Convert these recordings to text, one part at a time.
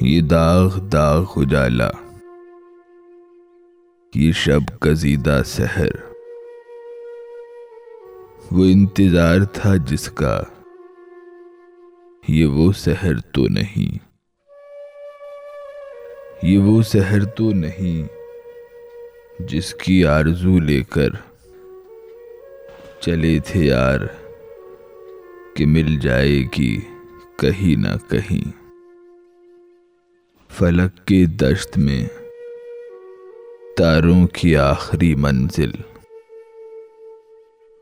یہ داغ داغ اجالا یہ شب گزیدہ سحر۔ وہ انتظار تھا جس کا۔ یہ وہ سحر تو نہیں۔ یہ وہ سحر تو نہیں جس کی آرزو لے کر چلے تھے یار کہ مل جائے گی کہیں نہ کہیں۔ فلک کے دشت میں، تاروں کی آخری منزل۔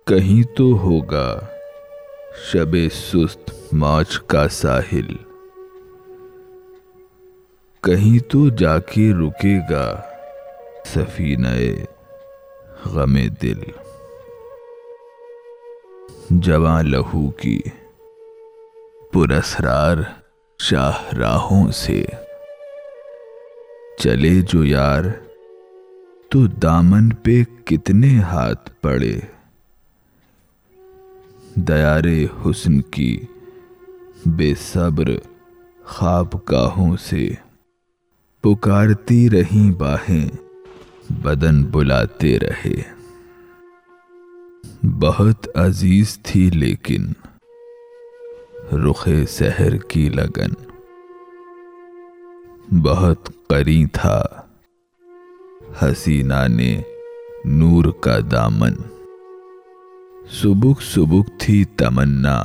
کہیں تو ہوگا شب سست موج کا ساحل۔ کہیں تو جا کے رکے گا سفینہ غم دل۔ جواں لہو کی پرسرار شاہ راہوں سے۔ چلے جو یار، تو دامن پہ کتنے ہاتھ پڑے۔ دیار حسن کی بے صبر خواب گاہوں سے۔ پکارتی رہیں باہیں، بدن بلاتے رہے۔ بہت عزیز تھی لیکن رخ سحر کی لگن۔ بہت قری تھا۔ حسینہ نے نور کا دامن۔ سبک سبک تھی تمنا۔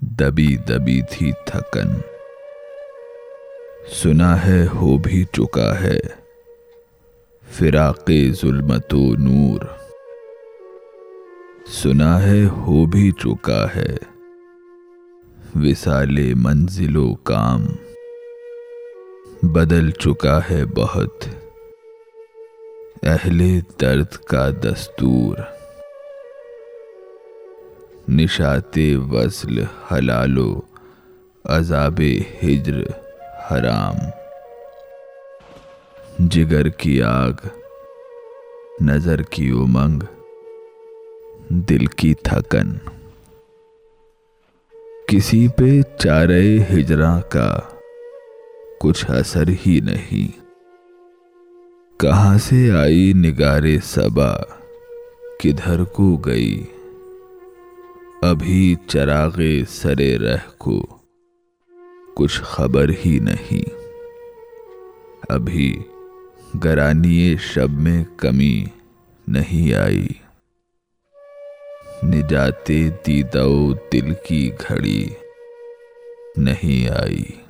دبی دبی تھی تھکن۔ سنا ہے ہو بھی چکا ہے۔ فراق ظلمت و نور۔ سنا ہے ہو بھی چکا ہے۔ وسال منزل و کام۔ بدل چکا ہے بہت۔ اہل درد کا دستور۔ نشات وصل حلال و عذاب ہجر حرام۔ جگر کی آگ، نظر کی امنگ، دل کی تھکن۔ کسی پہ چارے ہجراں کا کچھ اثر ہی نہیں۔ کہاں سے آئی نگارے سبا کدھر کو گئی؟ ابھی چراغے سرے رہ کو کچھ خبر ہی نہیں۔ ابھی گرانی شب میں کمی نہیں آئی۔ نجاتے دیدو دل کی گھڑی نہیں آئی۔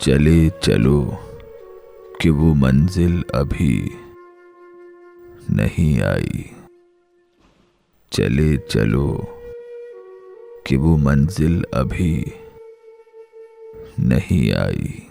چلے چلو کہ وہ منزل ابھی نہیں آئی۔ چلے چلو کہ وہ منزل ابھی نہیں آئی۔